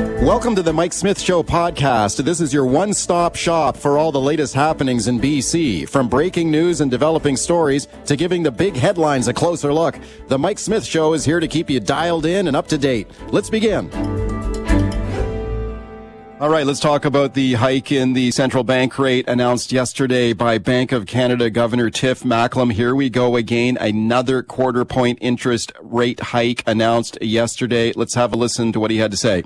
Welcome to the Mike Smith Show podcast. This is your one stop shop for all the latest happenings in BC. From breaking news and developing stories to giving the big headlines a closer look, the Mike Smith Show is here to keep you dialed in and up to date. Let's begin. All right, let's talk about the hike in the central bank rate announced yesterday by Bank of Canada Governor Tiff Macklem. Here we go again. Another quarter point interest rate hike announced yesterday. Let's have a listen to what he had to say.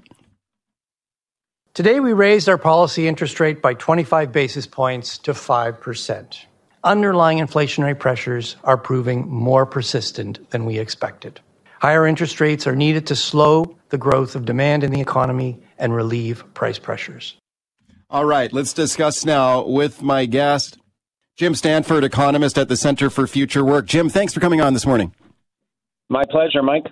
Today, we raised our policy interest rate by 25 basis points to 5%. Underlying inflationary pressures are proving more persistent than we expected. Higher interest rates are needed to slow the growth of demand in the economy and relieve price pressures. All right, let's discuss now with my guest, Jim Stanford, economist at the Center for Future Work. Jim, thanks for coming on this morning. My pleasure, Mike.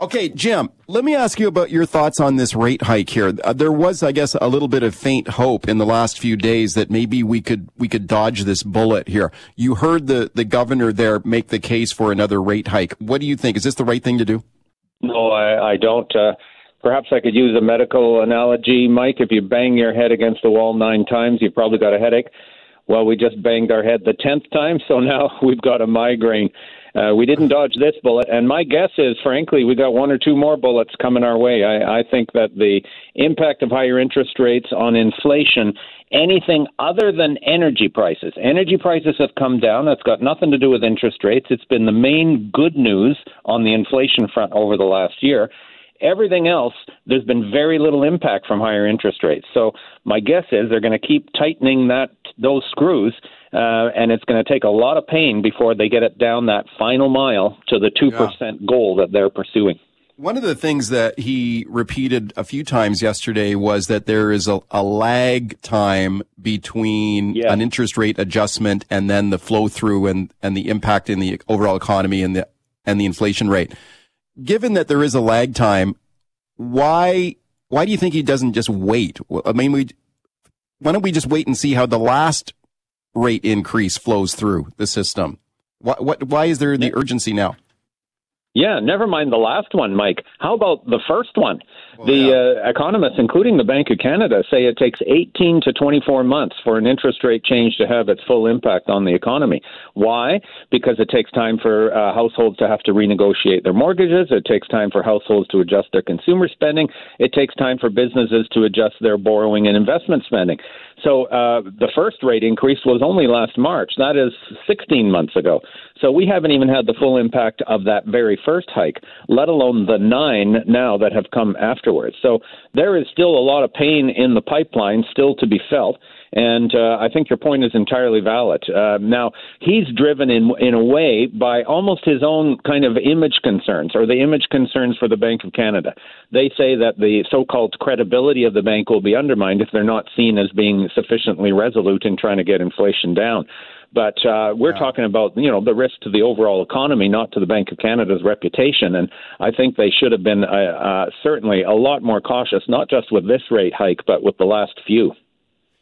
Okay, Jim, let me ask you about your thoughts on this rate hike here. Uh, there was, I guess, a little bit of faint hope in the last few days that maybe we could we could dodge this bullet here. You heard the the governor there make the case for another rate hike. What do you think? Is this the right thing to do? No, I, I don't. Uh, perhaps I could use a medical analogy, Mike. If you bang your head against the wall nine times, you've probably got a headache. Well, we just banged our head the tenth time, so now we've got a migraine. Uh, we didn't dodge this bullet, and my guess is, frankly, we got one or two more bullets coming our way. I, I think that the impact of higher interest rates on inflation, anything other than energy prices, energy prices have come down. That's got nothing to do with interest rates. It's been the main good news on the inflation front over the last year. Everything else, there's been very little impact from higher interest rates. So my guess is they're going to keep tightening that those screws, uh, and it's going to take a lot of pain before they get it down that final mile to the two percent yeah. goal that they're pursuing. One of the things that he repeated a few times yesterday was that there is a, a lag time between yeah. an interest rate adjustment and then the flow through and, and the impact in the overall economy and the and the inflation rate given that there is a lag time, why why do you think he doesn't just wait? I mean, we why don't we just wait and see how the last rate increase flows through the system? Why, what, why is there the urgency now? Yeah, never mind the last one, Mike. How about the first one? Well, the yeah. uh, economists, including the Bank of Canada, say it takes 18 to 24 months for an interest rate change to have its full impact on the economy. Why? Because it takes time for uh, households to have to renegotiate their mortgages. It takes time for households to adjust their consumer spending. It takes time for businesses to adjust their borrowing and investment spending. So uh, the first rate increase was only last March. That is 16 months ago. So we haven't even had the full impact of that very first hike, let alone the nine now that have come afterwards. So there is still a lot of pain in the pipeline still to be felt. And uh, I think your point is entirely valid. Uh, now, he's driven in in a way by almost his own kind of image concerns, or the image concerns for the Bank of Canada. They say that the so-called credibility of the bank will be undermined if they're not seen as being sufficiently resolute in trying to get inflation down. But uh, we're yeah. talking about you know the risk to the overall economy, not to the Bank of Canada's reputation. And I think they should have been uh, uh, certainly a lot more cautious, not just with this rate hike, but with the last few.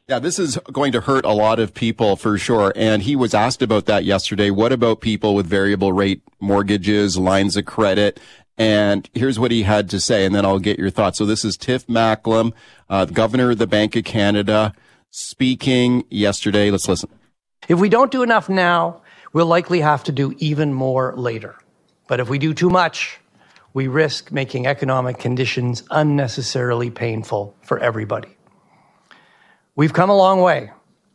Yeah, this is going to hurt a lot of people for sure. And he was asked about that yesterday. What about people with variable rate mortgages, lines of credit? And here's what he had to say, and then I'll get your thoughts. So this is Tiff Macklem, uh, governor of the Bank of Canada, speaking yesterday. Let's listen. If we don't do enough now, we'll likely have to do even more later. But if we do too much, we risk making economic conditions unnecessarily painful for everybody. We've come a long way,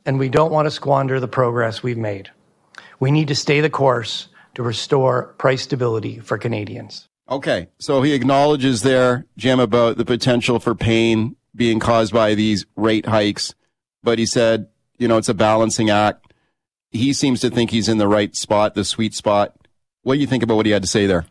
and we don't want to squander the progress we've made. We need to stay the course to restore price stability for Canadians. Okay, so he acknowledges there, Jim, about the potential for pain being caused by these rate hikes, but he said, you know, it's a balancing act. He seems to think he's in the right spot, the sweet spot. What do you think about what he had to say there?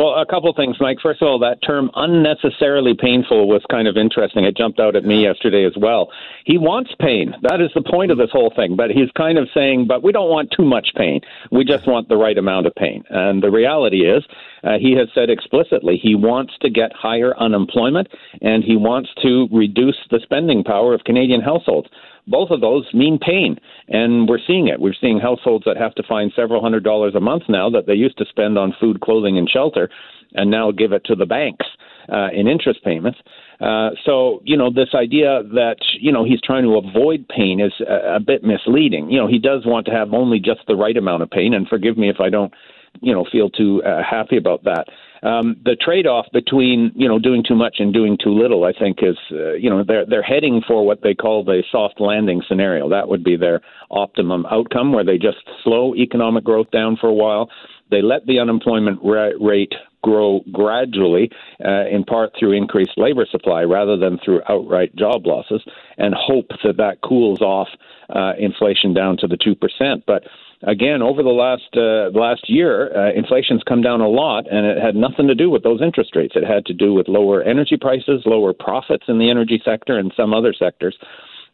Well, a couple things, Mike. First of all, that term unnecessarily painful was kind of interesting. It jumped out at me yesterday as well. He wants pain. That is the point of this whole thing. But he's kind of saying, but we don't want too much pain. We just want the right amount of pain. And the reality is, uh, he has said explicitly he wants to get higher unemployment and he wants to reduce the spending power of Canadian households both of those mean pain, and we're seeing it. We're seeing households that have to find several hundred dollars a month now that they used to spend on food, clothing, and shelter, and now give it to the banks. uh, in interest payments. Uh, so, you know, this idea that, you know, he's trying to avoid pain is a, a bit misleading. You know, he does want to have only just the right amount of pain, and forgive me if I don't, you know, feel too uh, happy about that. Um, the trade-off between, you know, doing too much and doing too little, I think, is, uh, you know, they're they're heading for what they call the soft landing scenario. That would be their optimum outcome, where they just slow economic growth down for a while. They let the unemployment ra- rate grow gradually, uh, in part through increased labor supply rather than through outright job losses, and hope that that cools off uh, inflation down to the 2%. But again, over the last uh, last year, uh, inflation's come down a lot, and it had nothing to do with those interest rates. It had to do with lower energy prices, lower profits in the energy sector, and some other sectors.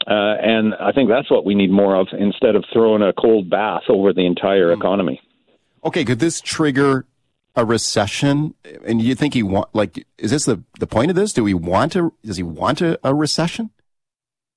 Uh, and I think that's what we need more of instead of throwing a cold bath over the entire hmm. economy. Okay, could this trigger a recession? And you think he want like is this the the point of this? Do we want to? Does he want a, a recession?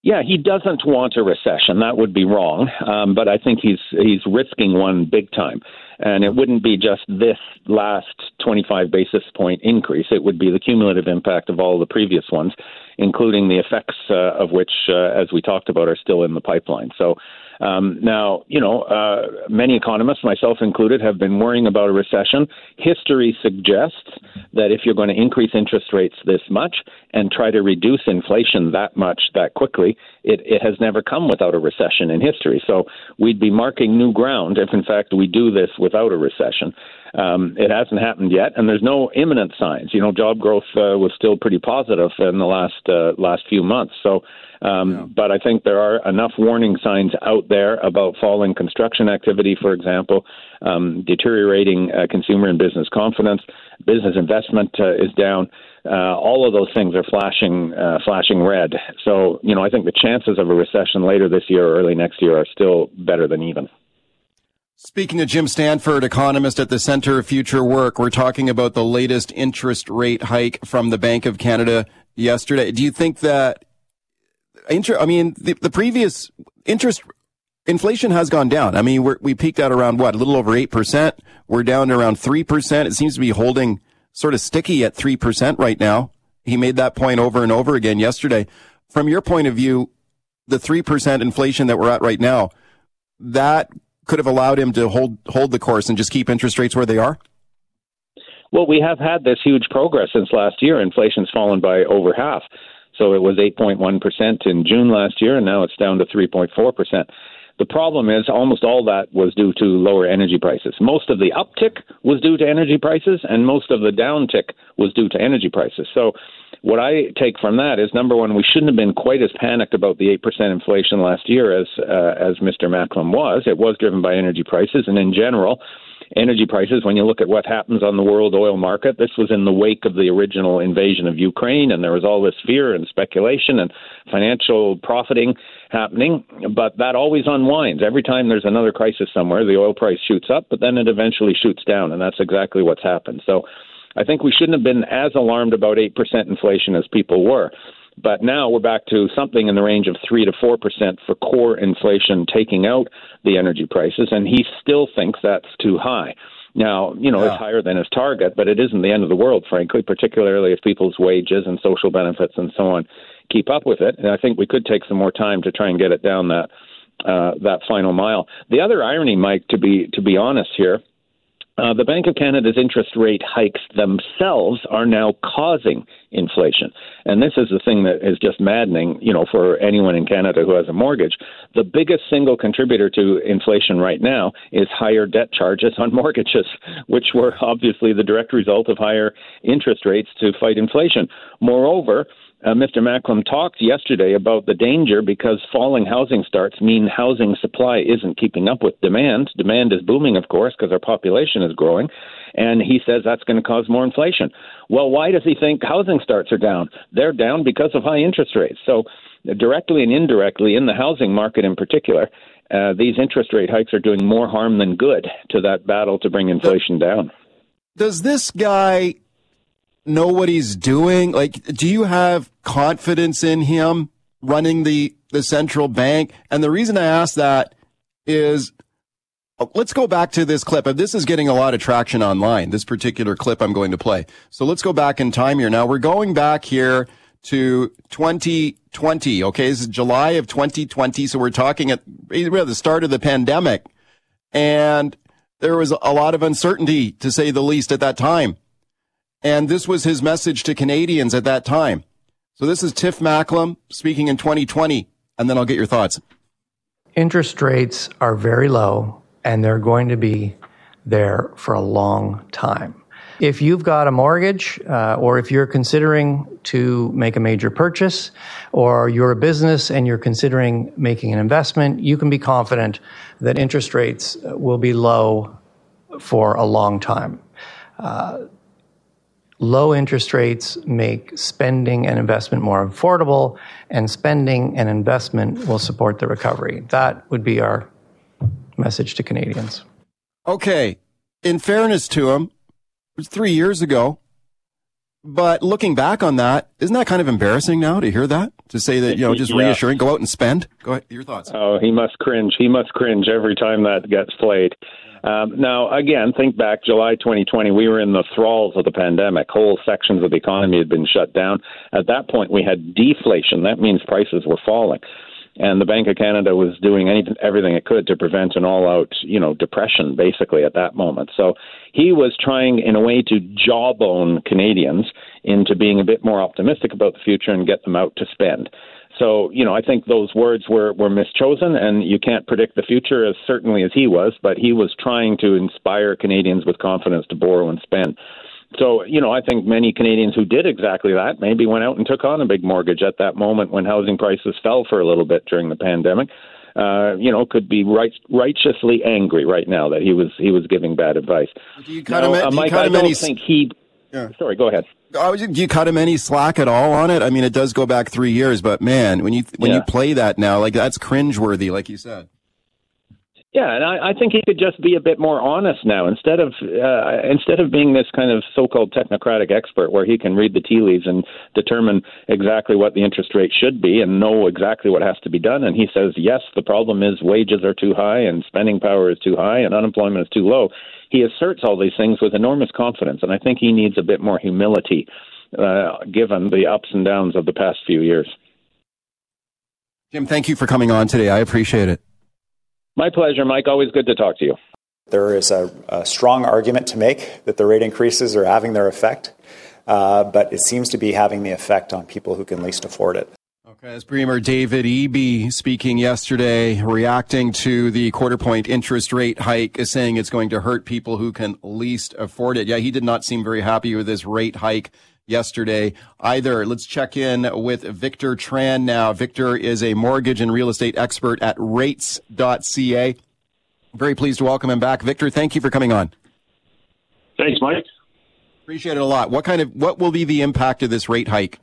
Yeah, he doesn't want a recession. That would be wrong. Um, but I think he's he's risking one big time. And it wouldn't be just this last 25 basis point increase. It would be the cumulative impact of all the previous ones, including the effects uh, of which, uh, as we talked about, are still in the pipeline. So um, now, you know, uh, many economists, myself included, have been worrying about a recession. History suggests that if you're going to increase interest rates this much and try to reduce inflation that much that quickly, it, it has never come without a recession in history. So we'd be marking new ground if, in fact, we do this without a recession. Um, it hasn't happened yet, and there's no imminent signs. You know, job growth uh, was still pretty positive in the last uh, last few months. So um, yeah. But I think there are enough warning signs out there about falling construction activity, for example, um, deteriorating uh, consumer and business confidence, business investment uh, is down. Uh, all of those things are flashing, uh, flashing red. So, you know, I think the chances of a recession later this year or early next year are still better than even. Speaking to Jim Stanford, economist at the Center of Future Work, we're talking about the latest interest rate hike from the Bank of Canada yesterday. Do you think that I mean, the, the previous interest inflation has gone down. I mean, we peaked at around what, a little over 8%. We're down to around 3%. It seems to be holding sort of sticky at 3% right now. He made that point over and over again yesterday. From your point of view, the 3% inflation that we're at right now, that could have allowed him to hold, hold the course and just keep interest rates where they are? Well, we have had this huge progress since last year. Inflation's fallen by over half. So it was 8.1% in June last year, and now it's down to 3.4%. The problem is almost all that was due to lower energy prices. Most of the uptick was due to energy prices, and most of the downtick was due to energy prices. So, what I take from that is number one, we shouldn't have been quite as panicked about the 8% inflation last year as uh, as Mr. Macklem was. It was driven by energy prices, and in general, energy prices, when you look at what happens on the world oil market, this was in the wake of the original invasion of Ukraine, and there was all this fear and speculation and financial profiting happening. But that always unwinds. Every time there's another crisis somewhere, the oil price shoots up, but then it eventually shoots down, and that's exactly what's happened. So I think we shouldn't have been as alarmed about 8% inflation as people were. But now we're back to something in the range of 3 to 4% for core inflation, taking out the energy prices. And he still thinks that's too high. Now, you know, yeah. it's higher than his target, but it isn't the end of the world, frankly, particularly if people's wages and social benefits and so on keep up with it. And I think we could take some more time to try and get it down that uh, that final mile. The other irony, Mike, to be to be honest here, uh, the Bank of Canada's interest rate hikes themselves are now causing inflation. And this is the thing that is just maddening, you know, for anyone in Canada who has a mortgage. The biggest single contributor to inflation right now is higher debt charges on mortgages, which were obviously the direct result of higher interest rates to fight inflation. Moreover, uh, Mr. Macklem talked yesterday about the danger because falling housing starts mean housing supply isn't keeping up with demand. Demand is booming, of course, because our population is growing. And he says that's going to cause more inflation. Well, why does he think housing starts are down? They're down because of high interest rates. So, directly and indirectly, in the housing market in particular, uh, these interest rate hikes are doing more harm than good to that battle to bring inflation down. Does this guy know what he's doing? Like, do you have confidence in him running the, the central bank? And the reason I ask that is Oh, let's go back to this clip. This is getting a lot of traction online, this particular clip I'm going to play. So let's go back in time here. Now we're going back here to 2020. Okay. This is July of 2020. So we're talking at, at the start of the pandemic and there was a lot of uncertainty to say the least at that time. And this was his message to Canadians at that time. So this is Tiff Macklem speaking in 2020, and then I'll get your thoughts. Interest rates are very low, and they're going to be there for a long time. If you've got a mortgage, uh, or if you're considering to make a major purchase, or you're a business and you're considering making an investment, you can be confident that interest rates will be low for a long time. Uh, low interest rates make spending and investment more affordable, and spending and investment will support the recovery. That would be our message to Canadians. Okay. In fairness to him, it was three years ago. But looking back on that, isn't that kind of embarrassing now to hear that? To say that, you know, just yeah. reassuring, go out and spend? Go ahead, your thoughts. Oh, he must cringe. He must cringe every time that gets played. Um, now, again, think back July 2020, we were in the thralls of the pandemic. Whole sections of the economy had been shut down. At that point, we had deflation. That means prices were falling. And the Bank of Canada was doing anything, everything it could to prevent an all-out, you know, depression, basically at that moment. So he was trying, in a way, to jawbone Canadians into being a bit more optimistic about the future and get them out to spend. So, you know, I think those words were, were mischosen, and you can't predict the future as certainly as he was, but he was trying to inspire Canadians with confidence to borrow and spend. So, you know, I think many Canadians who did exactly that maybe went out and took on a big mortgage at that moment when housing prices fell for a little bit during the pandemic. Uh, you know, could be right, righteously angry right now that he was he was giving bad advice. Do you cut now, him, uh, Mike, I don't think he. Yeah. Sorry, go ahead. Do you cut him any slack at all on it? I mean, it does go back three years, but man, when you when yeah. you play that now, like that's cringeworthy, like you said. Yeah, and I, I think he could just be a bit more honest now instead of uh, instead of being this kind of so-called technocratic expert where he can read the tea leaves and determine exactly what the interest rate should be and know exactly what has to be done. And he says, yes, the problem is wages are too high and spending power is too high and unemployment is too low. He asserts all these things with enormous confidence, and I think he needs a bit more humility uh, given the ups and downs of the past few years. Jim, thank you for coming on today. I appreciate it. My pleasure, Mike. Always good to talk to you. There is a, a strong argument to make that the rate increases are having their effect, uh, but it seems to be having the effect on people who can least afford it. Okay, as Premier David Eby speaking yesterday, reacting to the quarter point interest rate hike, is saying it's going to hurt people who can least afford it. Yeah, he did not seem very happy with this rate hike yesterday either. Let's check in with Victor Tran now. Victor is a mortgage and real estate expert at rates.ca. Very pleased to welcome him back. Victor, thank you for coming on. Thanks, Mike. Appreciate it a lot. What kind of what will be the impact of this rate hike?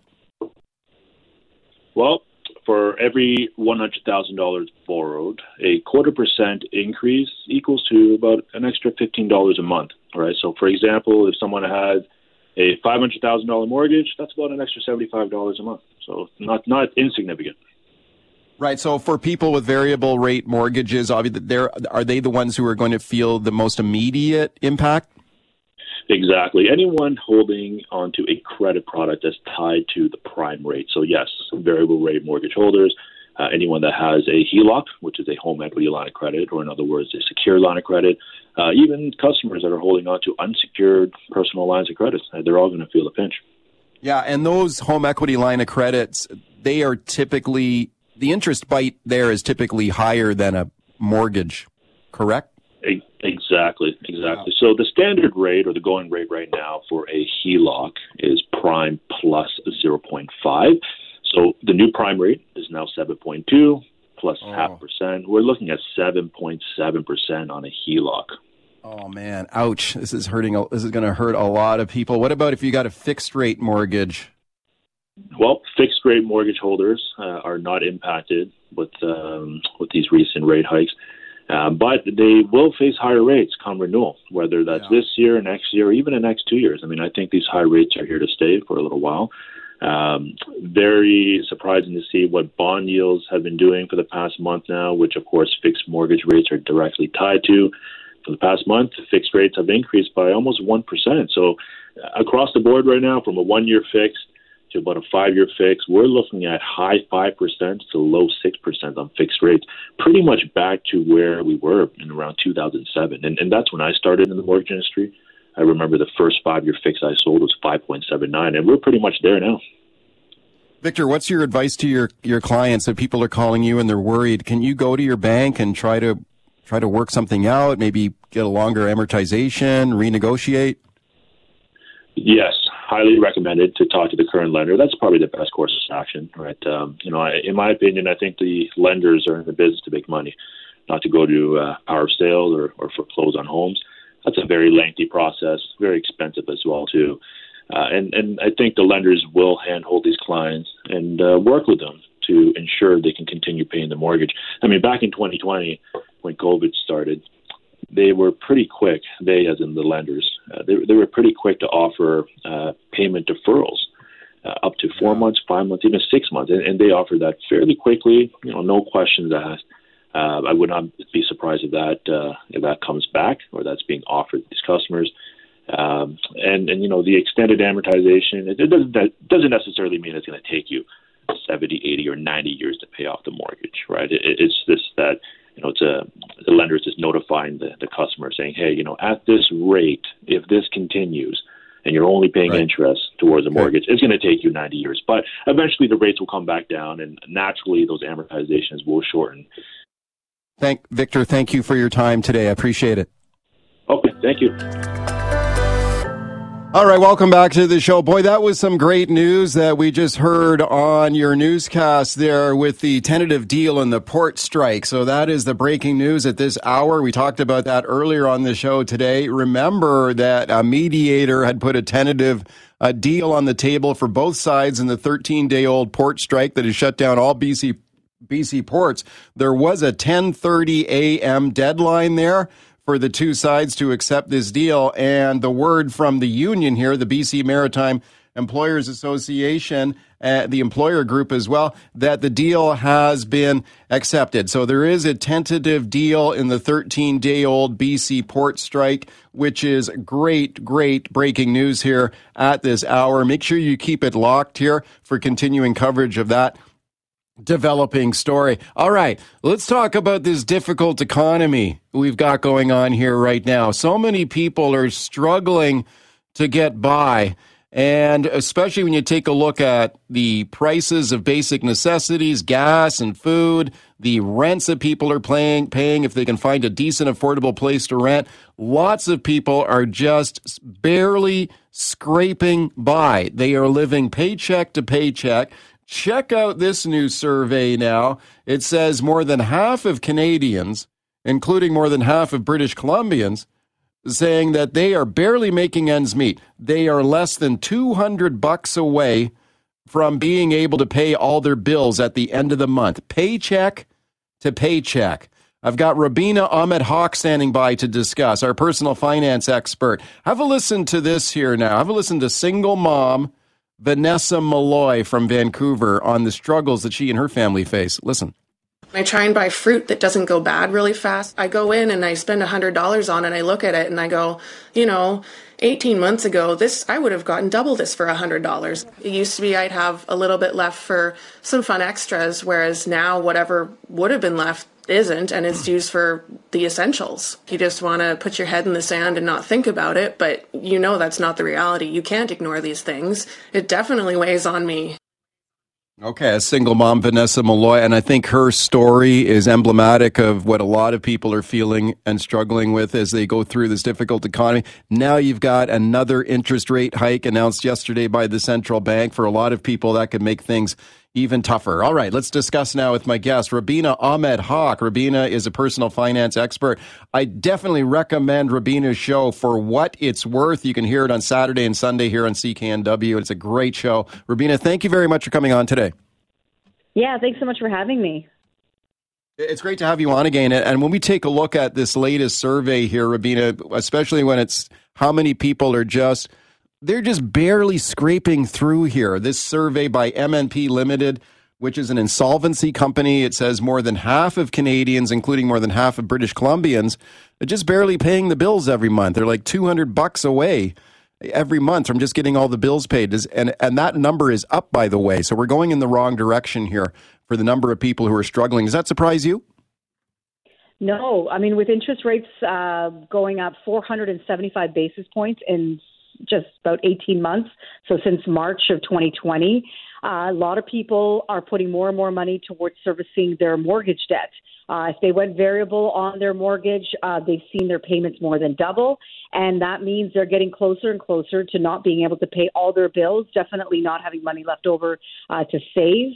Well, for every $100,000 borrowed, a quarter percent increase equals to about an extra $15 a month. All right. So, for example, if someone had a five hundred thousand dollar mortgage, that's about an extra seventy five dollars a month. So not not insignificant. Right. So for people with variable rate mortgages, obviously, are they the ones who are going to feel the most immediate impact? Exactly. Anyone holding onto a credit product that's tied to the prime rate. So yes, variable rate mortgage holders, uh, anyone that has a HELOC, which is a home equity line of credit, or in other words, a secure line of credit, uh, even customers that are holding on to unsecured personal lines of credit, uh, they're all going to feel the pinch. Yeah, and those home equity line of credits, they are typically the interest bite there is typically higher than a mortgage, correct? Exactly, exactly. So the standard rate or the going rate right now for a HELOC is prime plus 0.5. So the new prime rate is now 7.2 plus oh. half percent. We're looking at 7.7% on a HELOC. Oh man, ouch. This is hurting this is going to hurt a lot of people. What about if you got a fixed rate mortgage? Well, fixed rate mortgage holders uh, are not impacted with um, with these recent rate hikes. Uh, but they will face higher rates come renewal, whether that's yeah. this year, next year, or even the next two years. I mean, I think these high rates are here to stay for a little while. Um, very surprising to see what bond yields have been doing for the past month now, which of course fixed mortgage rates are directly tied to. For the past month, fixed rates have increased by almost 1%. So uh, across the board right now, from a one year fixed to about a five year fix, we're looking at high 5% to low 6% on fixed rates, pretty much back to where we were in around 2007. And, and that's when I started in the mortgage industry. I remember the first five year fix I sold was 5.79, and we're pretty much there now. Victor, what's your advice to your, your clients that people are calling you and they're worried? Can you go to your bank and try to try to work something out, maybe get a longer amortization, renegotiate? Yes, highly recommended to talk to the current lender. That's probably the best course of action, right? Um, you know, I, in my opinion, I think the lenders are in the business to make money, not to go to uh, power sale or, or foreclose on homes. That's a very lengthy process, very expensive as well too. Uh, and and I think the lenders will handhold these clients and uh, work with them to ensure they can continue paying the mortgage. I mean, back in 2020, when COVID started, they were pretty quick. They, as in the lenders, uh, they, they were pretty quick to offer uh, payment deferrals. Uh, up to four months, five months, even six months, and, and they offered that fairly quickly. You know, no questions asked. Uh, I would not be surprised if that uh, if that comes back or that's being offered to these customers. Um, and and you know the extended amortization it, it doesn't that doesn't necessarily mean it's going to take you 70, 80, or 90 years to pay off the mortgage, right? It, it's this that you know, it's a the lender is just notifying the, the customer saying, hey, you know, at this rate, if this continues, and you're only paying right. interest towards a mortgage, okay. it's going to take you 90 years. But eventually, the rates will come back down, and naturally, those amortizations will shorten. Thank Victor. Thank you for your time today. I appreciate it. Okay. Thank you. All right, welcome back to the show. Boy, that was some great news that we just heard on your newscast there with the tentative deal in the port strike. So that is the breaking news at this hour. We talked about that earlier on the show today. Remember that a mediator had put a tentative a deal on the table for both sides in the 13 day old port strike that has shut down all BC BC ports. There was a 10:30 a.m. deadline there for the two sides to accept this deal. And the word from the union here, the BC Maritime Employers Association, uh, the employer group as well, that the deal has been accepted. So there is a tentative deal in the 13 day old BC port strike, which is great, great breaking news here at this hour. Make sure you keep it locked here for continuing coverage of that developing story. All right, let's talk about this difficult economy we've got going on here right now. So many people are struggling to get by. And especially when you take a look at the prices of basic necessities, gas and food, the rents that people are paying, paying if they can find a decent, affordable place to rent, lots of people are just barely scraping by. They are living paycheck to paycheck. Check out this new survey now. It says more than half of Canadians, including more than half of British Columbians, saying that they are barely making ends meet. They are less than 200 bucks away from being able to pay all their bills at the end of the month, paycheck to paycheck. I've got Rubina Ahmed Haq standing by to discuss, our personal finance expert. Have a listen to this here now. Have a listen to single mom Vanessa Malloy from Vancouver on the struggles that she and her family face. Listen. I try and buy fruit that doesn't go bad really fast. I go in and I spend $100 on it. I look at it and I go, you know, 18 months ago, this I would have gotten double this for $100. It used to be I'd have a little bit left for some fun extras, whereas now whatever would have been left isn't and it's used for the essentials. You just want to put your head in the sand and not think about it, but you know that's not the reality. You can't ignore these things. It definitely weighs on me. Okay, a single mom, Vanessa Malloy, and I think her story is emblematic of what a lot of people are feeling and struggling with as they go through this difficult economy. Now you've got another interest rate hike announced yesterday by the central bank. For a lot of people, that could make things even tougher. All right, let's discuss now with my guest, Rubina Ahmed Haq. Rubina is a personal finance expert. I definitely recommend Rubina's show for what it's worth. You can hear it on Saturday and Sunday here on CKNW. It's a great show. Rubina, thank you very much for coming on today. Yeah, thanks so much for having me. It's great to have you on again. And when we take a look at this latest survey here, Rubina, especially when it's how many people are just they're just barely scraping through here. This survey by MNP Limited, which is an insolvency company, it says more than half of Canadians, including more than half of British Columbians, are just barely paying the bills every month. They're like 200 bucks away every month from just getting all the bills paid. And, and that number is up, by the way. So we're going in the wrong direction here for the number of people who are struggling. Does that surprise you? No, I mean with interest rates uh, going up 475 basis points in just about 18 months, so since March of 2020, uh, a lot of people are putting more and more money towards servicing their mortgage debt. Uh, if they went variable on their mortgage, uh, they've seen their payments more than double, and that means they're getting closer and closer to not being able to pay all their bills. Definitely not having money left over uh, to save.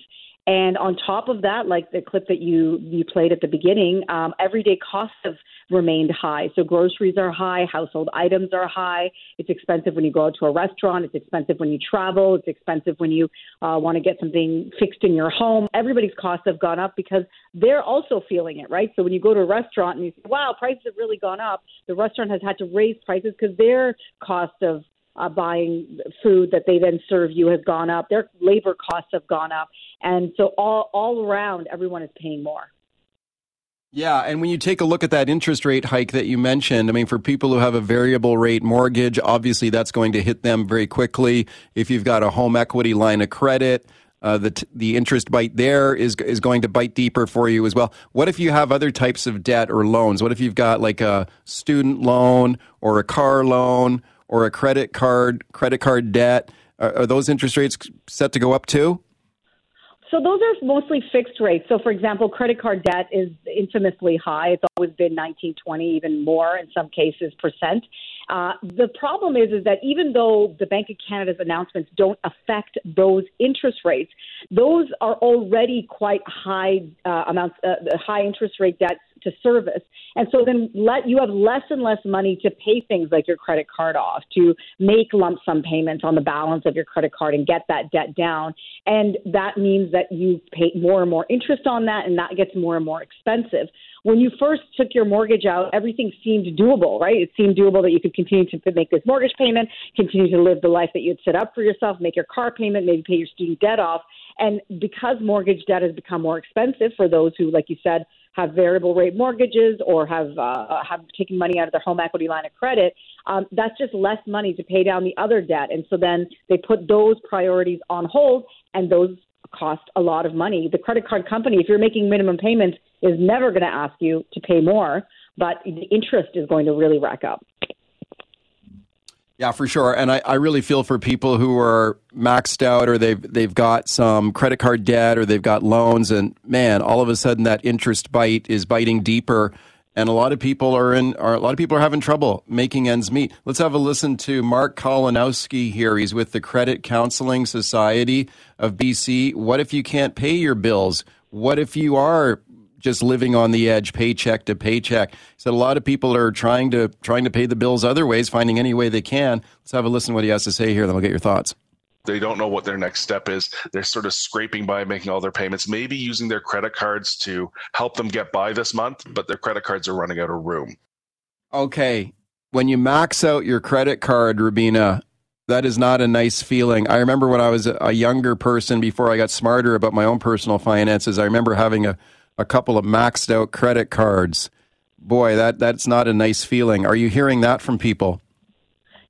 And on top of that, like the clip that you you played at the beginning, um, everyday costs have remained high. So groceries are high, household items are high. It's expensive when you go out to a restaurant. It's expensive when you travel. It's expensive when you uh, want to get something fixed in your home. Everybody's costs have gone up because they're also feeling it, right? So when you go to a restaurant and you say, "Wow, prices have really gone up," the restaurant has had to raise prices because their cost of uh, buying food that they then serve you has gone up. Their labor costs have gone up, and so all all around, everyone is paying more. Yeah, and when you take a look at that interest rate hike that you mentioned, I mean, for people who have a variable rate mortgage, obviously that's going to hit them very quickly. If you've got a home equity line of credit, uh, the the interest bite there is is going to bite deeper for you as well. What if you have other types of debt or loans? What if you've got like a student loan or a car loan or a credit card credit card debt? Are, are those interest rates set to go up too? So those are mostly fixed rates. So for example, credit card debt is infamously high. It's always been 19, 20, even more in some cases percent. Uh, the problem is, is that even though the Bank of Canada's announcements don't affect those interest rates, those are already quite high uh, amounts, uh, high interest rate debts to service. And so then let you have less and less money to pay things like your credit card off, to make lump sum payments on the balance of your credit card and get that debt down. And that means that you pay more and more interest on that and that gets more and more expensive. When you first took your mortgage out, everything seemed doable, right? It seemed doable that you could continue to make this mortgage payment, continue to live the life that you had set up for yourself, make your car payment, maybe pay your student debt off. And because mortgage debt has become more expensive for those who, like you said, have variable rate mortgages or have uh, have taken money out of their home equity line of credit, um, that's just less money to pay down the other debt. And so then they put those priorities on hold, and those cost a lot of money. The credit card company, if you're making minimum payments, is never going to ask you to pay more, but the interest is going to really rack up. Yeah, for sure. And I, I really feel for people who are maxed out or they've they've got some credit card debt or they've got loans and man, all of a sudden that interest bite is biting deeper and a lot of people are in are, a lot of people are having trouble making ends meet. Let's have a listen to Mark Kolanowski here. He's with the Credit Counseling Society of BC. What if you can't pay your bills? What if you are just living on the edge, paycheck to paycheck. So a lot of people are trying to trying to pay the bills other ways, finding any way they can. Let's have a listen to what he has to say here, then we'll get your thoughts. They don't know what their next step is. They're sort of scraping by making all their payments, maybe using their credit cards to help them get by this month, but their credit cards are running out of room. Okay. When you max out your credit card, Rubina, that is not a nice feeling. I remember when I was a younger person before I got smarter about my own personal finances, I remember having a a couple of maxed out credit cards. Boy, that that's not a nice feeling. Are you hearing that from people?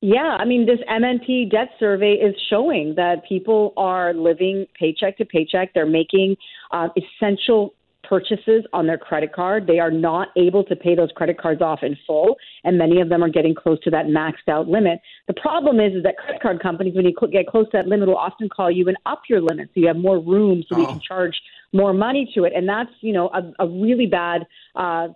Yeah, I mean, this MNP debt survey is showing that people are living paycheck to paycheck. They're making uh, essential purchases on their credit card. They are not able to pay those credit cards off in full, and many of them are getting close to that maxed out limit. The problem is, is that credit card companies, when you get close to that limit, will often call you and up your limit so you have more room so oh. can charge more money to it. And that's, you know, a, a really bad uh,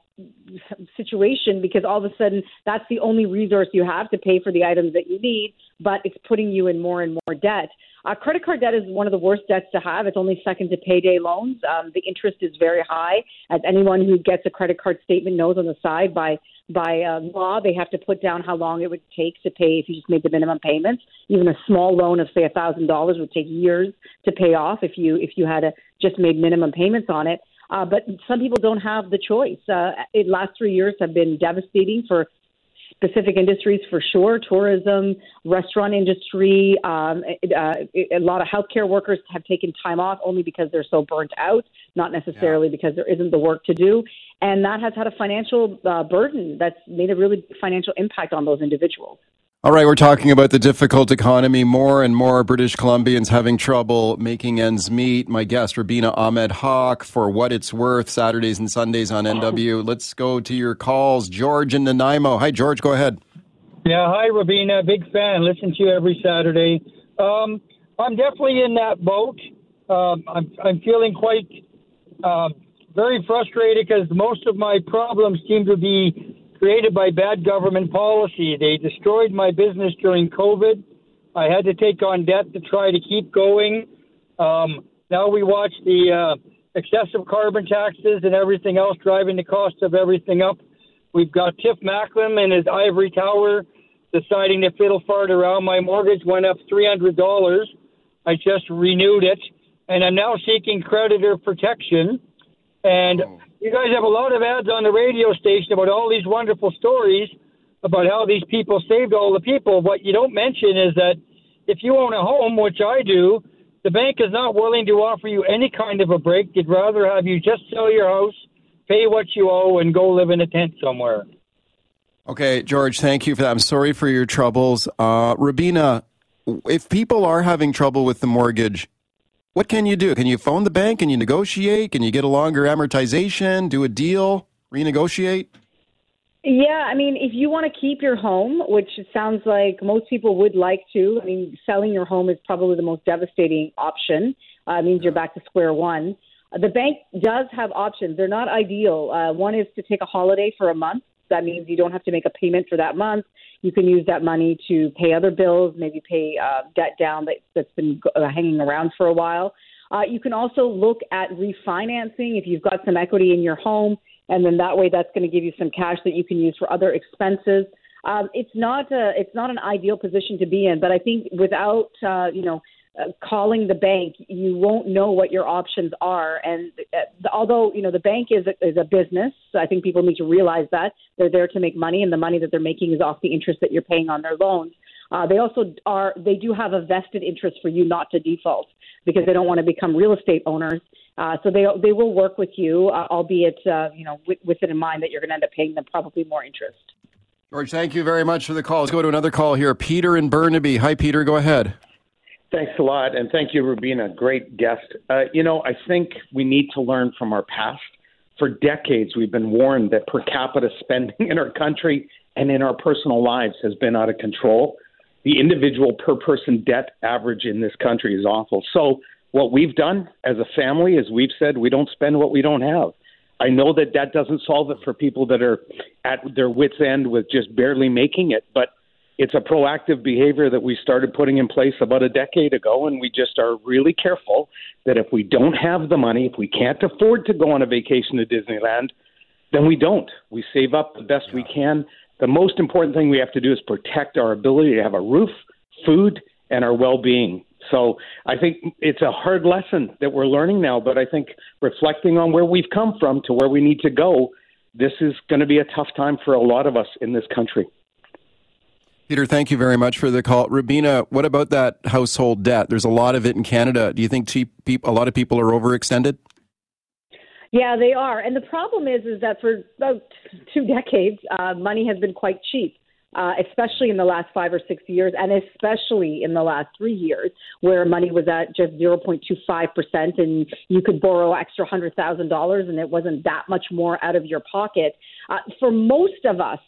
situation because all of a sudden that's the only resource you have to pay for the items that you need, but it's putting you in more and more debt. Uh, credit card debt is one of the worst debts to have. It's only second to payday loans. Um, the interest is very high, as anyone who gets a credit card statement knows on the side by by uh, law, they have to put down how long it would take to pay if you just made the minimum payments. Even a small loan of say a thousand dollars would take years to pay off if you if you had a, just made minimum payments on it. Uh, but some people don't have the choice. Uh, it last three years have been devastating for specific industries for sure tourism, restaurant industry. Um, uh, a lot of healthcare workers have taken time off only because they're so burnt out, not necessarily yeah. because there isn't the work to do. And that has had a financial uh, burden that's made a really financial impact on those individuals. All right, we're talking about the difficult economy. More and more British Columbians having trouble making ends meet. My guest, Rubina Ahmed Haq, for what it's worth, Saturdays and Sundays on NW. Let's go to your calls. George in Nanaimo. Hi, George, go ahead. Yeah, hi, Rubina. Big fan. Listen to you every Saturday. Um, I'm definitely in that boat. Um, I'm, I'm feeling quite uh, very frustrated because most of my problems seem to be created by bad government policy. They destroyed my business during COVID. I had to take on debt to try to keep going. Um, now we watch the uh, excessive carbon taxes and everything else driving the cost of everything up. We've got Tiff Macklem and his ivory tower deciding to fiddle fart around. My mortgage went up $300. I just renewed it, and I'm now seeking creditor protection. And oh you guys have a lot of ads on the radio station about all these wonderful stories about how these people saved all the people. What you don't mention is that if you own a home, which I do, the bank is not willing to offer you any kind of a break. They'd rather have you just sell your house, pay what you owe, and go live in a tent somewhere. Okay, George, thank you for that. I'm sorry for your troubles. Uh, Rubina, if people are having trouble with the mortgage, what can you do? Can you phone the bank? Can you negotiate? Can you get a longer amortization? Do a deal? Renegotiate? Yeah, I mean, if you want to keep your home, which it sounds like most people would like to, I mean, selling your home is probably the most devastating option. Uh, means you're back to square one. Uh, the bank does have options. They're not ideal. Uh, one is to take a holiday for a month. That means you don't have to make a payment for that month. You can use that money to pay other bills, maybe pay uh, debt down that, that's been uh, hanging around for a while. Uh, you can also look at refinancing if you've got some equity in your home, and then that way that's going to give you some cash that you can use for other expenses. Um, it's not a, it's not an ideal position to be in, but I think without uh, you know uh, calling the bank, you won't know what your options are. And uh, although you know the bank is a, is a business, so I think people need to realize that they're there to make money, and the money that they're making is off the interest that you're paying on their loans. Uh, they also are they do have a vested interest for you not to default because they don't want to become real estate owners. Uh, so they they will work with you, uh, albeit uh, you know with, with it in mind that you're going to end up paying them probably more interest. George, thank you very much for the call. Let's go to another call here. Peter in Burnaby. Hi, Peter. Go ahead. Thanks a lot, and thank you, Rubina. Great guest. Uh, you know, I think we need to learn from our past. For decades, we've been warned that per capita spending in our country and in our personal lives has been out of control. The individual per person debt average in this country is awful. So, what we've done as a family is we've said we don't spend what we don't have. I know that that doesn't solve it for people that are at their wits' end with just barely making it, but it's a proactive behavior that we started putting in place about a decade ago, and we just are really careful that if we don't have the money, if we can't afford to go on a vacation to Disneyland, then we don't. We save up the best we can. The most important thing we have to do is protect our ability to have a roof, food, and our well being. So I think it's a hard lesson that we're learning now, but I think reflecting on where we've come from to where we need to go, this is going to be a tough time for a lot of us in this country. Peter, thank you very much for the call. Rubina, what about that household debt? There's a lot of it in Canada. Do you think cheap a lot of people are overextended? Yeah, they are. And the problem is, is that for about two decades, uh, money has been quite cheap. Uh, especially in the last five or six years, and especially in the last three years, where money was at just 0.25%, and you could borrow extra $100,000 and it wasn't that much more out of your pocket. Uh, for most of us,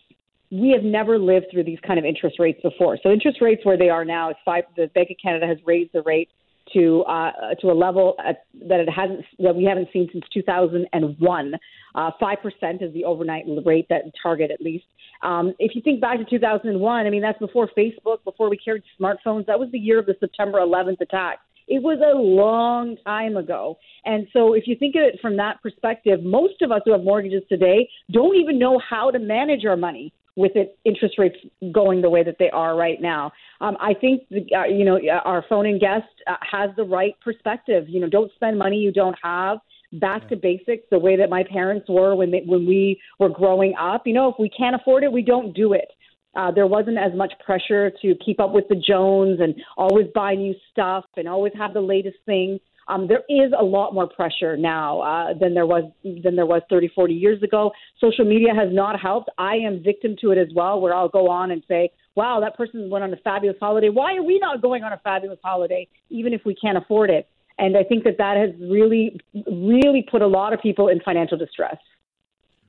we have never lived through these kind of interest rates before. So interest rates where they are now is five. The Bank of Canada has raised the rate to uh, to a level at, that it hasn't that we haven't seen since 2001. Uh, five percent is the overnight rate that target at least. Um, if you think back to 2001, I mean that's before Facebook, before we carried smartphones. That was the year of the September 11th attack. It was a long time ago. And so, if you think of it from that perspective, most of us who have mortgages today don't even know how to manage our money with it interest rates going the way that they are right now. Um, I think the, uh, you know our phone in guest uh, has the right perspective. You know, don't spend money you don't have. Back to basics, the way that my parents were when they, when we were growing up. You know, if we can't afford it, we don't do it. Uh, there wasn't as much pressure to keep up with the Jones and always buy new stuff and always have the latest thing. Um, there is a lot more pressure now uh, than there was than there was 30, 40 years ago. Social media has not helped. I am victim to it as well, where I'll go on and say, "Wow, that person went on a fabulous holiday. Why are we not going on a fabulous holiday, even if we can't afford it?" And I think that that has really, really put a lot of people in financial distress.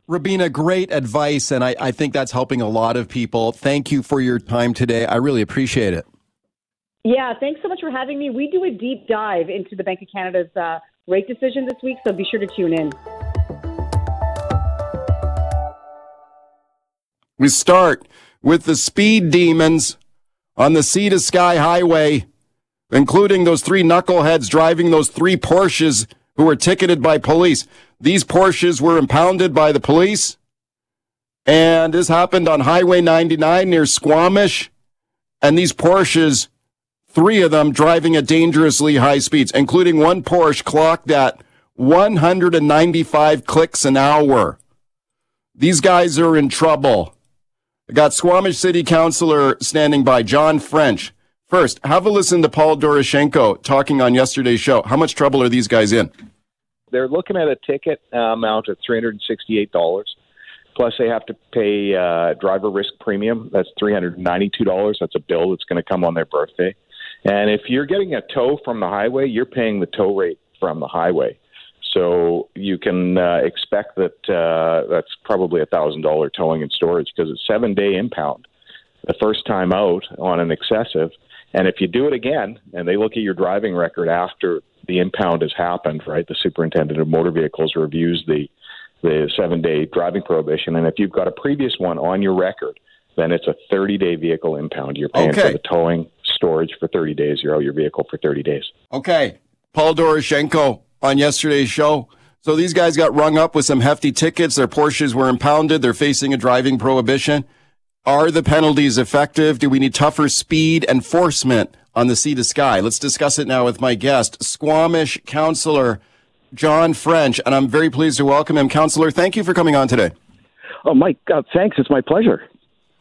Rubina, great advice, and I, I think that's helping a lot of people. Thank you for your time today. I really appreciate it. Yeah, thanks so much for having me. We do a deep dive into the Bank of Canada's uh, rate decision this week, so be sure to tune in. We start with the speed demons on the Sea to Sky Highway, including those three knuckleheads driving those three Porsches who were ticketed by police. These Porsches were impounded by the police. And this happened on Highway 99 near Squamish. And these Porsches, three of them driving at dangerously high speeds, including one Porsche clocked at 195 clicks an hour. These guys are in trouble. I got Squamish City Councilor standing by, John French. First, have a listen to Paul Doroshenko talking on yesterday's show. How much trouble are these guys in? They're looking at a ticket amount of $368. Plus, they have to pay uh, driver risk premium. That's $392. That's a bill that's going to come on their birthday. And if you're getting a tow from the highway, you're paying the tow rate from the highway. So you can uh, expect that uh, that's probably a thousand dollar towing and storage because it's seven day impound the first time out on an excessive. And if you do it again, and they look at your driving record after the impound has happened, right? The superintendent of motor vehicles reviews the the seven day driving prohibition, and if you've got a previous one on your record, then it's a 30 day vehicle impound. You're paying Okay. for the towing, storage for 30 days. You're out your vehicle for 30 days. Okay. Paul Doroshenko on yesterday's show. So these guys got rung up with some hefty tickets. Their Porsches were impounded. They're facing a driving prohibition. Are the penalties effective? Do we need tougher speed enforcement on the sea to sky? Let's discuss it now with my guest, Squamish Councillor John French. And I'm very pleased to welcome him. Councillor, thank you for coming on today. Oh, Mike, uh, thanks. It's my pleasure.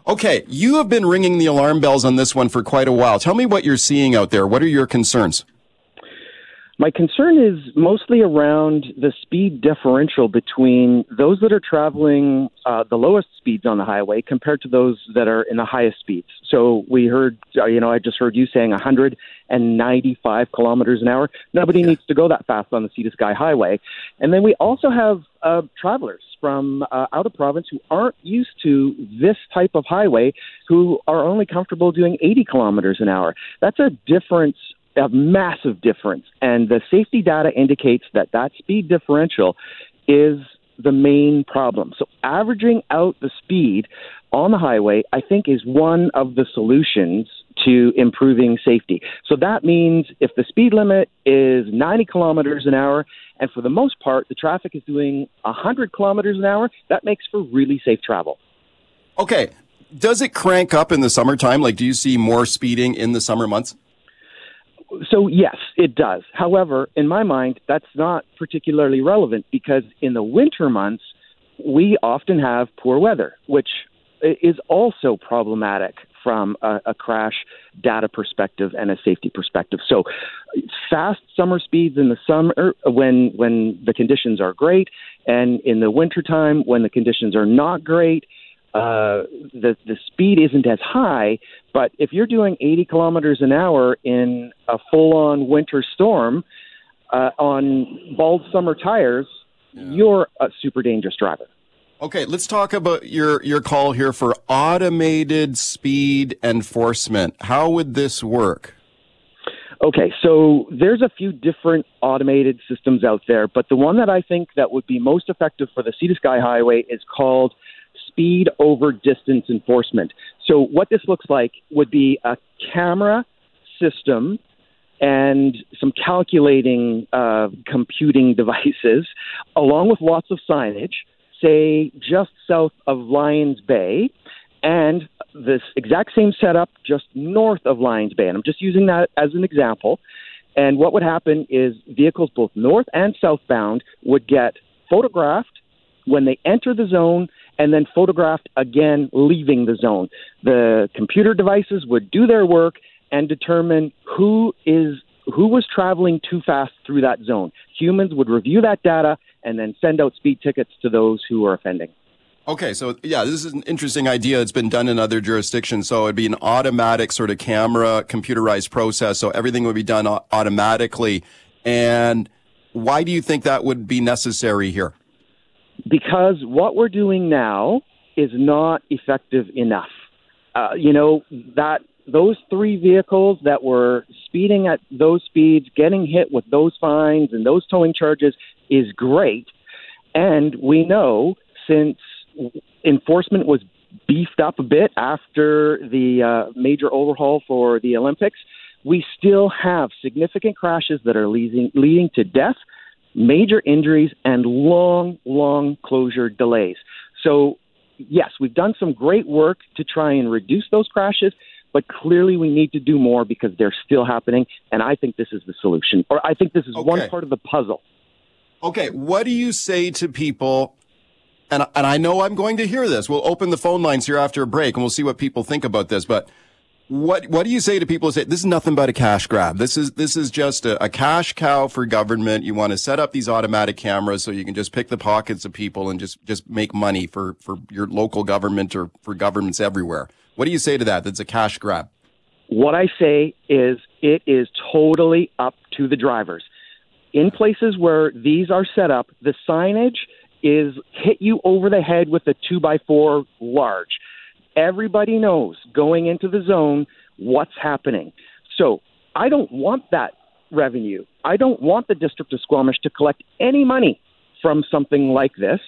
Okay. You have been ringing the alarm bells on this one for quite a while. Tell me what you're seeing out there. What are your concerns? My concern is mostly around the speed differential between those that are traveling uh, the lowest speeds on the highway compared to those that are in the highest speeds. So we heard, uh, you know, I just heard you saying 195 kilometers an hour. Nobody needs to go that fast on the Sea to Sky Highway. And then we also have uh, travelers from uh, out of province who aren't used to this type of highway who are only comfortable doing 80 kilometers an hour. That's a difference a massive difference. And the safety data indicates that that speed differential is the main problem. So averaging out the speed on the highway, I think, is one of the solutions to improving safety. So that means if the speed limit is 90 kilometers an hour, and for the most part, the traffic is doing 100 kilometers an hour, that makes for really safe travel. Okay. Does it crank up in the summertime? Like, do you see more speeding in the summer months? So, yes, it does. However, in my mind, that's not particularly relevant because in the winter months, we often have poor weather, which is also problematic from a, a crash data perspective and a safety perspective. So, fast summer speeds in the summer when when the conditions are great, and in the wintertime when the conditions are not great, uh, the the speed isn't as high. But if you're doing 80 kilometers an hour in a full-on winter storm uh, on bald summer tires, you're a super dangerous driver. Okay, let's talk about your your call here for automated speed enforcement. How would this work? Okay, so there's a few different automated systems out there, but the one that I think that would be most effective for the Sea to Sky Highway is called speed over distance enforcement. So what this looks like would be a camera system and some calculating uh, computing devices, along with lots of signage, say just south of Lions Bay, and this exact same setup just north of Lions Bay. And I'm just using that as an example. And what would happen is vehicles both north and southbound would get photographed when they enter the zone and then photographed again leaving the zone. The computer devices would do their work and determine who is who was traveling too fast through that zone. Humans would review that data and then send out speed tickets to those who are offending. Okay, so yeah, this is an interesting idea. It's been done in other jurisdictions. So it'd be an automatic sort of camera computerized process. So everything would be done automatically. And why do you think that would be necessary here? Because what we're doing now is not effective enough. Uh, you know, that those three vehicles that were speeding at those speeds, getting hit with those fines and those towing charges is great. And we know since enforcement was beefed up a bit after the uh, major overhaul for the Olympics, we still have significant crashes that are leading, leading to death, major injuries, and long, long closure delays. So, yes, we've done some great work to try and reduce those crashes, but clearly we need to do more because they're still happening. And I think this is the solution, or I think this is okay. one part of the puzzle. Okay, what do you say to people and and I know I'm going to hear this. We'll open the phone lines here after a break, and we'll see what people think about this. But what what do you say to people who say this is nothing but a cash grab? This is this is just a, a cash cow for government. You want to set up these automatic cameras so you can just pick the pockets of people and just just make money for for your local government or for governments everywhere. What do you say to that? That's a cash grab. What I say is it is totally up to the drivers. In places where these are set up, the signage is hit you over the head with a two by four large. Everybody knows going into the zone what's happening. So I don't want that revenue. I don't want the District of Squamish to collect any money from something like this.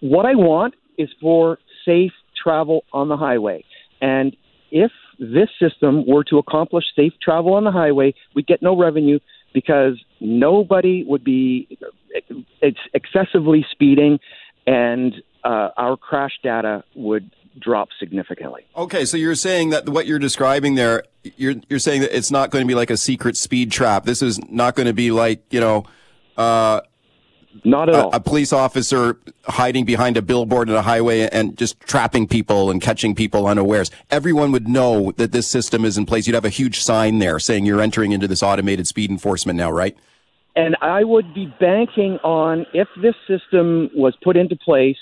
What I want is for safe travel on the highway. And if this system were to accomplish safe travel on the highway, we'd get no revenue because nobody would be it's excessively speeding, and uh, our crash data would drop significantly. Okay, so you're saying that what you're describing there, you're you're saying that it's not going to be like a secret speed trap. This is not going to be like you know. Uh, not at a, all. A police officer hiding behind a billboard on a highway and just trapping people and catching people unawares. Everyone would know that this system is in place. You'd have a huge sign there saying you're entering into this automated speed enforcement now, right? And I would be banking on if this system was put into place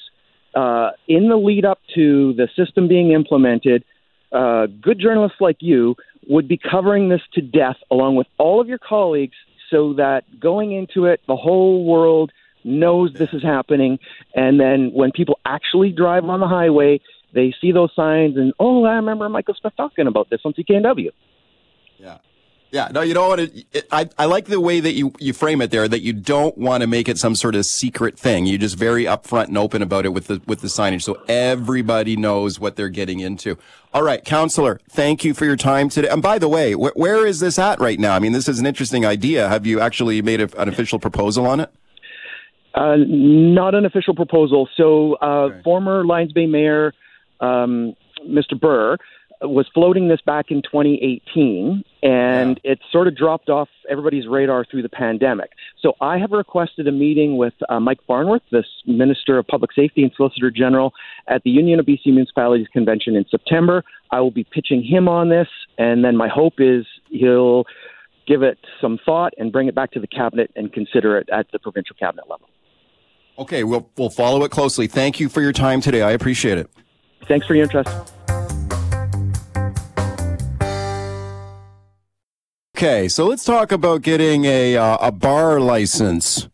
uh, in the lead up to the system being implemented, uh, good journalists like you would be covering this to death along with all of your colleagues so that going into it, the whole world – knows this is happening, and then when people actually drive on the highway, they see those signs and oh, I remember Michael Smith talking about this on CKNW. Yeah. Yeah, no, you don't want to. I, I like the way that you, you frame it there. That you don't want to make it some sort of secret thing. You just very upfront and open about it with the with the signage, so everybody knows what they're getting into. All right, counselor, thank you for your time today. And by the way, wh- where is this at right now? I mean, this is an interesting idea. Have you actually made a, an official proposal on it? Uh, not an official proposal. So, uh, okay. former Lions Bay Mayor um, Mr. Buhr was floating this back in 2018, and yeah. it sort of dropped off everybody's radar through the pandemic. So, I have requested a meeting with uh, Mike Farnworth, the Minister of Public Safety and Solicitor General, at the Union of BC Municipalities Convention in September. I will be pitching him on this, and then my hope is he'll give it some thought and bring it back to the cabinet and consider it at the provincial cabinet level. Okay, we'll we'll follow it closely. Thank you for your time today. I appreciate it. Thanks for your interest. Okay, so let's talk about getting a uh, a bar license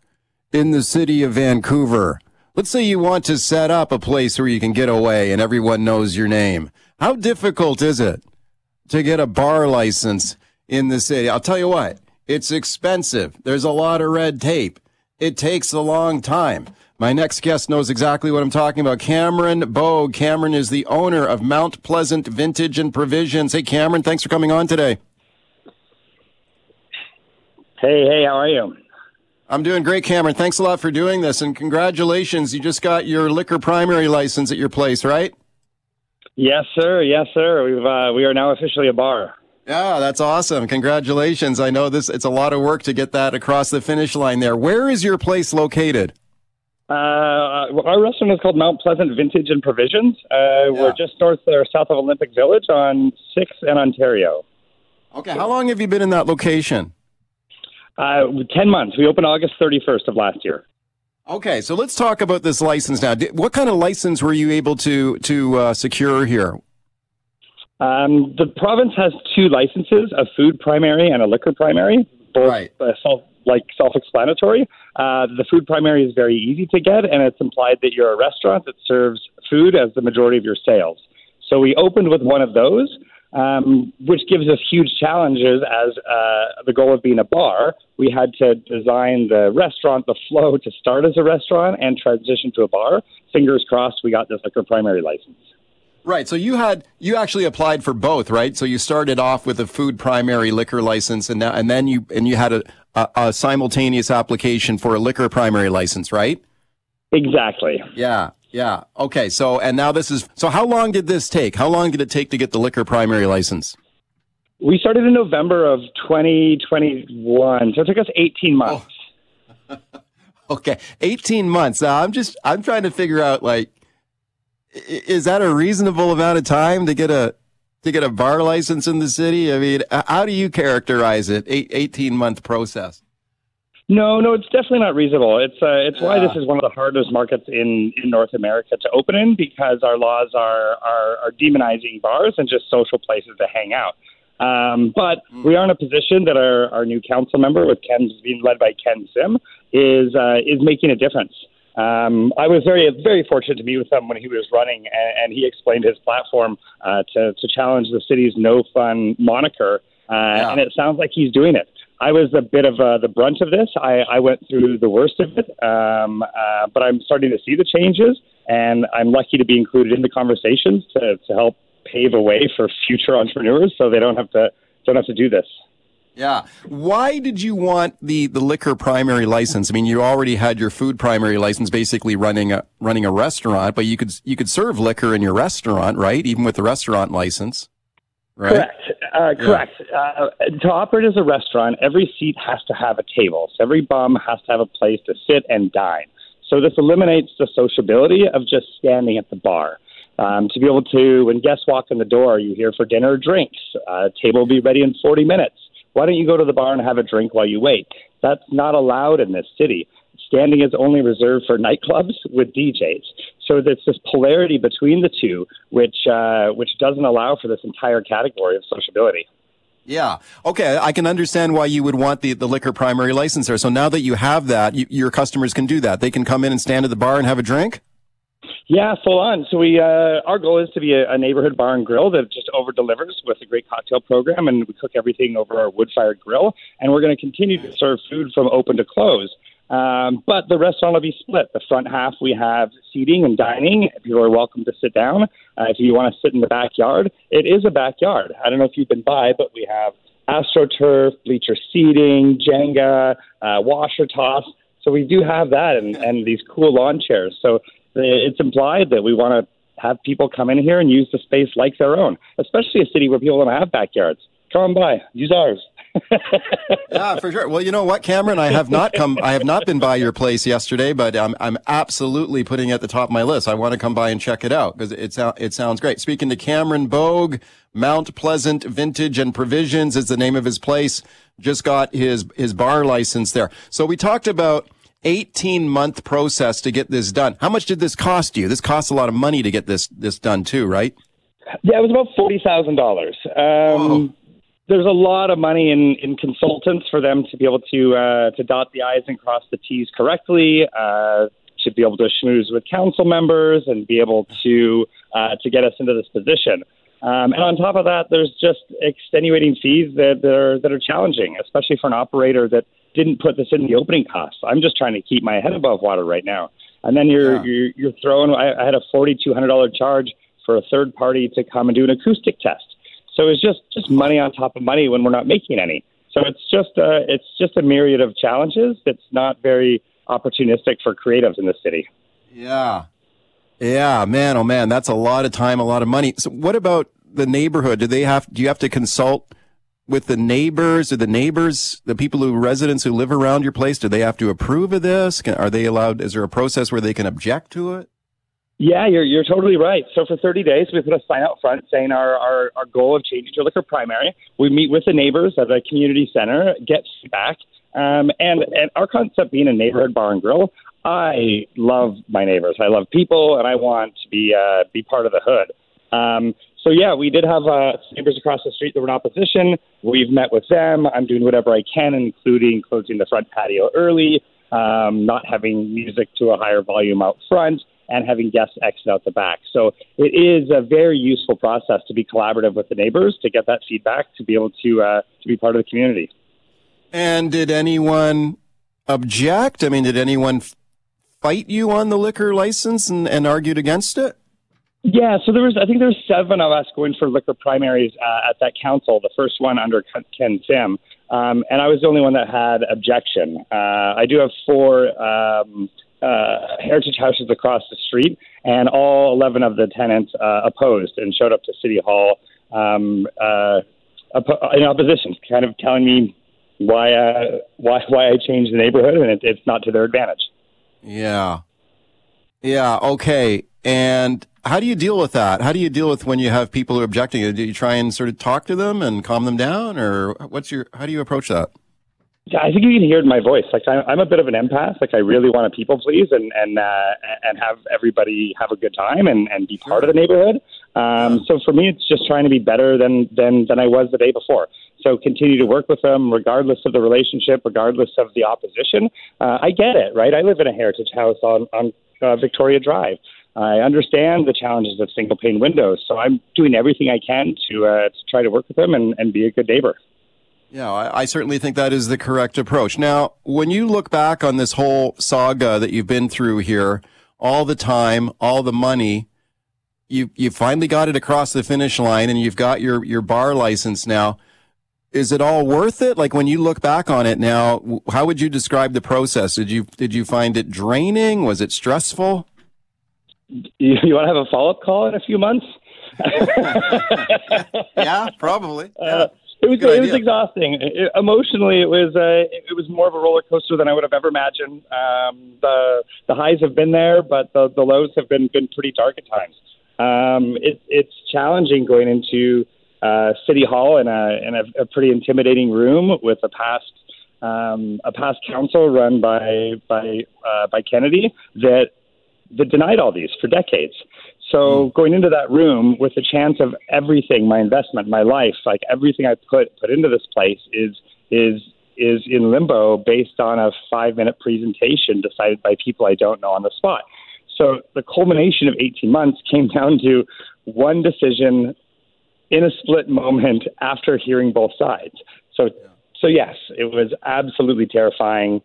in the city of Vancouver. Let's say you want to set up a place where you can get away and everyone knows your name. How difficult is it to get a bar license in the city? I'll tell you what, it's expensive. There's a lot of red tape. It takes a long time. My next guest knows exactly what I'm talking about. Cameron Bogue. Cameron is the owner of Mount Pleasant Vintage and Provisions. Hey, Cameron, thanks for coming on today. Hey, hey, how are you? I'm doing great, Cameron. Thanks a lot for doing this, and congratulations. You just got your liquor primary license at your place, right? Yes, sir. Yes, sir. We've uh, we are now officially a bar. Yeah, that's awesome. Congratulations. I know this it's a lot of work to get that across the finish line there. Where is your place located? Uh, our restaurant is called Mount Pleasant Vintage and Provisions. Uh, yeah. We're just north or south of Olympic Village on 6th and Ontario. Okay, how long have you been in that location? Uh, 10 months. We opened August 31st of last year. Okay, so let's talk about this license now. What kind of license were you able to to uh, secure here? Um, the province has two licenses: a food primary and a liquor primary. Both right. uh, self, like self-explanatory. Uh, the food primary is very easy to get, and it's implied that you're a restaurant that serves food as the majority of your sales. So we opened with one of those um, which gives us huge challenges as uh, the goal of being a bar. We had to design the restaurant, the flow to start as a restaurant and transition to a bar. Fingers crossed, we got this liquor primary license. Right. So you had you actually applied for both, right? So you started off with a food primary liquor license, and now and then you and you had a, a, a simultaneous application for a liquor primary license, right? Exactly. Yeah. Yeah. Okay. So, and now this is, so how long did this take? How long did it take to get the liquor primary license? We started in November of 2021. So it took us 18 months. Oh. okay. 18 months. Now I'm just, I'm trying to figure out like, is that a reasonable amount of time to get a, to get a bar license in the city? I mean, how do you characterize it? Eight, 18 month process. No, no, it's definitely not reasonable. It's uh, it's why this is one of the hardest markets in, in North America to open in because our laws are, are are demonizing bars and just social places to hang out. Um, but mm. we are in a position that our, our new council member, with Ken being led by Ken Sim, is uh, is making a difference. Um, I was very very fortunate to meet with him when he was running, and, and he explained his platform uh, to to challenge the city's no fun moniker, uh, yeah. and it sounds like he's doing it. I was a bit of uh, the brunt of this. I, I went through the worst of it, um, uh, but I'm starting to see the changes, and I'm lucky to be included in the conversations to, to help pave a way for future entrepreneurs, so they don't have to don't have to do this. Yeah. Why did you want the, the liquor primary license? I mean, you already had your food primary license, basically running a running a restaurant, but you could you could serve liquor in your restaurant, right? Even with the restaurant license. Right? Correct. Uh, correct. Yeah. Uh, to operate as a restaurant, every seat has to have a table. So every bum has to have a place to sit and dine. So this eliminates the sociability of just standing at the bar. Um, to be able to, when guests walk in the door, you here for dinner or drinks. Uh, table will be ready in 40 minutes. Why don't you go to the bar and have a drink while you wait? That's not allowed in this city. Standing is only reserved for nightclubs with DJs. So there's this polarity between the two, which uh, which doesn't allow for this entire category of sociability. Yeah. Okay. I can understand why you would want the, the liquor primary license there. So now that you have that, you, your customers can do that. They can come in and stand at the bar and have a drink. Yeah, full on. So we, uh, our goal is to be a, a neighborhood bar and grill that just over delivers with a great cocktail program, and we cook everything over our wood fired grill. And we're going to continue to serve food from open to close. Um, but the restaurant will be split. The front half we have seating and dining. People are welcome to sit down. Uh, if you want to sit in the backyard, it is a backyard. I don't know if you've been by, but we have AstroTurf, bleacher seating, Jenga, uh, washer toss. So we do have that and, and these cool lawn chairs. So Uh, it's implied that we want to have people come in here and use the space like their own, especially a city where people don't have backyards. Come on by, use ours. yeah, for sure. Well, you know what, Cameron, I have not come, I have not been by your place yesterday, but I'm, I'm absolutely putting it at the top of my list. I want to come by and check it out because it, sounds it sounds great. Speaking to Cameron Bogue, Mount Pleasant Vintage and Provisions is the name of his place. Just got his, his bar license there. So we talked about 18 month process to get this done. How much did this cost you? This costs a lot of money to get this, this done too, right? Yeah, it was about $40,000. Um, there's a lot of money in, in consultants for them to be able to uh, to dot the i's and cross the t's correctly, uh, to be able to schmooze with council members and be able to uh, to get us into this position. Um, and on top of that, there's just extenuating fees that, that are that are challenging, especially for an operator that didn't put this in the opening costs. I'm just trying to keep my head above water right now. And then you're yeah. you're, you're throwing. I, I had a forty two hundred dollar charge for a third party to come and do an acoustic test. So it's just just money on top of money when we're not making any. So it's just a, it's just a myriad of challenges that's not very opportunistic for creatives in the city. Yeah. Yeah, man, oh man, that's a lot of time, a lot of money. So what about the neighborhood? Do they have do you have to consult with the neighbors or the neighbors, the people who residents who live around your place? Do they have to approve of this? Can, are they allowed? Is there a process where they can object to it? Yeah, you're you're totally right. So for 30 days, we put a sign out front saying our, our, our goal of changing to liquor primary. We meet with the neighbors at a community center, get feedback, um, and and our concept being a neighborhood bar and grill. I love my neighbors. I love people, and I want to be uh, be part of the hood. Um, so yeah, we did have uh, neighbors across the street that were in opposition. We've met with them. I'm doing whatever I can, including closing the front patio early, um, not having music to a higher volume out front and having guests exit out the back. So it is a very useful process to be collaborative with the neighbors to get that feedback to be able to uh, to be part of the community. And did anyone object? I mean, did anyone fight you on the liquor license and, and argued against it? Yeah, so there was, I think there was seven of us going for liquor primaries uh, at that council. The first one under Ken Sim, um, and I was the only one that had objection. Uh, I do have four um, uh, heritage houses across the street, and all 11 of the tenants uh, opposed and showed up to City Hall um, uh, in opposition, kind of telling me why uh, why why I changed the neighborhood, and it, it's not to their advantage. Yeah, yeah, okay. And how do you deal with that? How do you deal with when you have people who are objecting? Do you try and sort of talk to them and calm them down, or what's your how do you approach that? Yeah, I think you can hear it in my voice. Like I, I'm a bit of an empath. Like I really want to people please and and uh, and have everybody have a good time and and be part of the neighborhood. Um, so for me, it's just trying to be better than than than I was the day before. So continue to work with them, regardless of the relationship, regardless of the opposition. Uh, I get it, right? I live in a heritage house on on uh, Victoria Drive. I understand the challenges of single pane windows, so I'm doing everything I can to uh, to try to work with them and, and be a good neighbor. Yeah, I, I, certainly think that is the correct approach. Now, when you look back on this whole saga that you've been through here, all the time, all the money, you you finally got it across the finish line, and you've got your your bar license now. Is it all worth it? Like when you look back on it now, how would you describe the process? Did you did you find it draining? Was it stressful? You, you want to have a follow up call in a few months? yeah, probably. Uh, yeah. Uh, it was Good it idea. was exhausting. It, emotionally, it was uh, it was more of a roller coaster than I would have ever imagined. Um, the the highs have been there, but the, the lows have been been pretty dark at times. Um, it, it's challenging going into uh, City Hall in a in a, a pretty intimidating room with a past um, a past council run by by uh, by Kennedy that that denied all these for decades. So hmm. going into that room with the chance of everything, my investment, my life, like everything I put put into this place is is is in limbo based on a five minute presentation decided by people I don't know on the spot. So the culmination of 18 months came down to one decision in a split moment after hearing both sides. So so yes, it was absolutely terrifying,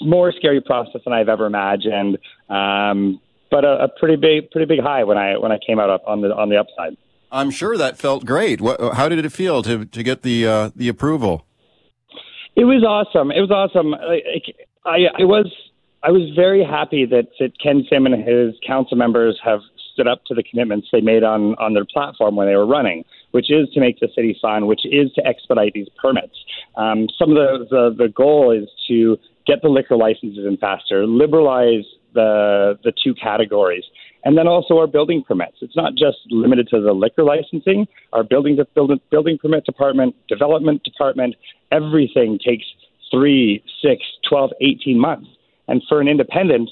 more scary process than I've ever imagined. Um, but a, a, pretty big, pretty big high when I when I came out up on the on the upside. I'm sure that felt great. What, how did it feel to to get the uh, the approval? It was awesome. It was awesome. I, I, I was I was very happy that, that Ken Sim and his council members have stood up to the commitments they made on on their platform when they were running, which is to make the city fun, which is to expedite these permits. Um, some of the, the the goal is to get the liquor licenses in faster, liberalize the the two categories. And then also our building permits. It's not just limited to the liquor licensing. Our building building, building permit department, development department, everything takes three, six, 12, 18 months. And for an independent,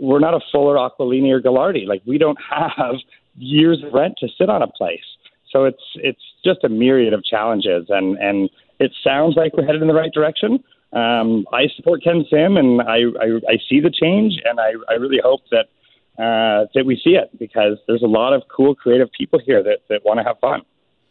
we're not a Fuller, Aquilini, or Gaglardi. Like we don't have years of rent to sit on a place. So it's it's just a myriad of challenges, and and it sounds like we're headed in the right direction um, I support Ken Sim, and I, I, I see the change, and I, I really hope that uh, that we see it because there's a lot of cool, creative people here that, that want to have fun.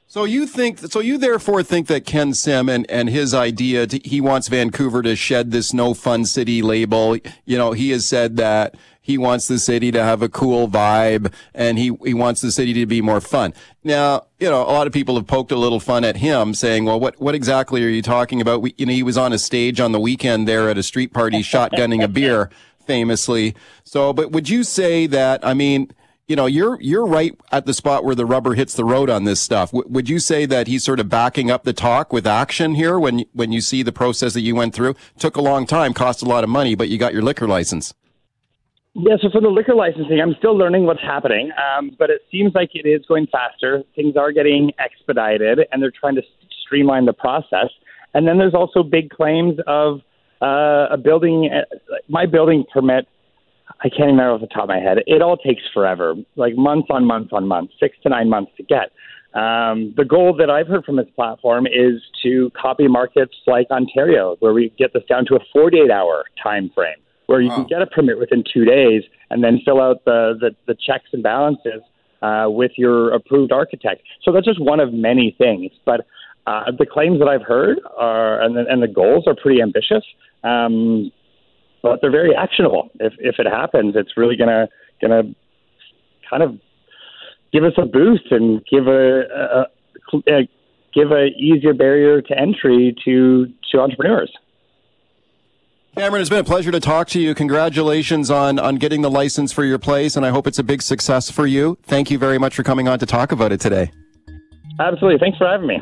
So you think, so you therefore think that Ken Sim and, and his idea, to, he wants Vancouver to shed this no fun city label. You know, he has said that he wants the city to have a cool vibe and he, he wants the city to be more fun. Now, you know, a lot of people have poked a little fun at him saying, well, what, what exactly are you talking about? We, you know, he was on a stage on the weekend there at a street party shotgunning a beer famously. So, but would you say that, I mean, you know, you're you're right at the spot where the rubber hits the road on this stuff. W- would you say that he's sort of backing up the talk with action here when when you see the process that you went through? Took a long time, cost a lot of money, but you got your liquor license. Yeah, so for the liquor licensing, I'm still learning what's happening, um, but it seems like it is going faster. Things are getting expedited, and they're trying to streamline the process. And then there's also big claims of uh, a building. Uh, my building permit I can't even remember off the top of my head. It all takes forever, like months on months on months, six to nine months to get. Um, the goal that I've heard from this platform is to copy markets like Ontario, where we get this down to a 48 hour time frame, where you wow. can get a permit within two days and then fill out the, the, the checks and balances uh, with your approved architect. So that's just one of many things. But uh, the claims that I've heard are, and the, and the goals are pretty ambitious. Um, but they're very actionable. If if it happens, it's really gonna gonna kind of give us a boost and give a, a, a give a easier barrier to entry to to entrepreneurs. Cameron, it's been a pleasure to talk to you. Congratulations on, on getting the license for your place, and I hope it's a big success for you. Thank you very much for coming on to talk about it today. Absolutely. Thanks for having me.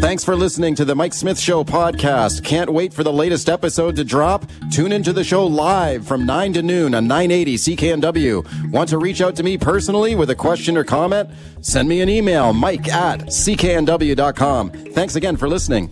Thanks for listening to the Mike Smith Show podcast. Can't wait for the latest episode to drop? Tune into the show live from 9 to noon on 980 CKNW. Want to reach out to me personally with a question or comment? Send me an email, mike at cknw.com. Thanks again for listening.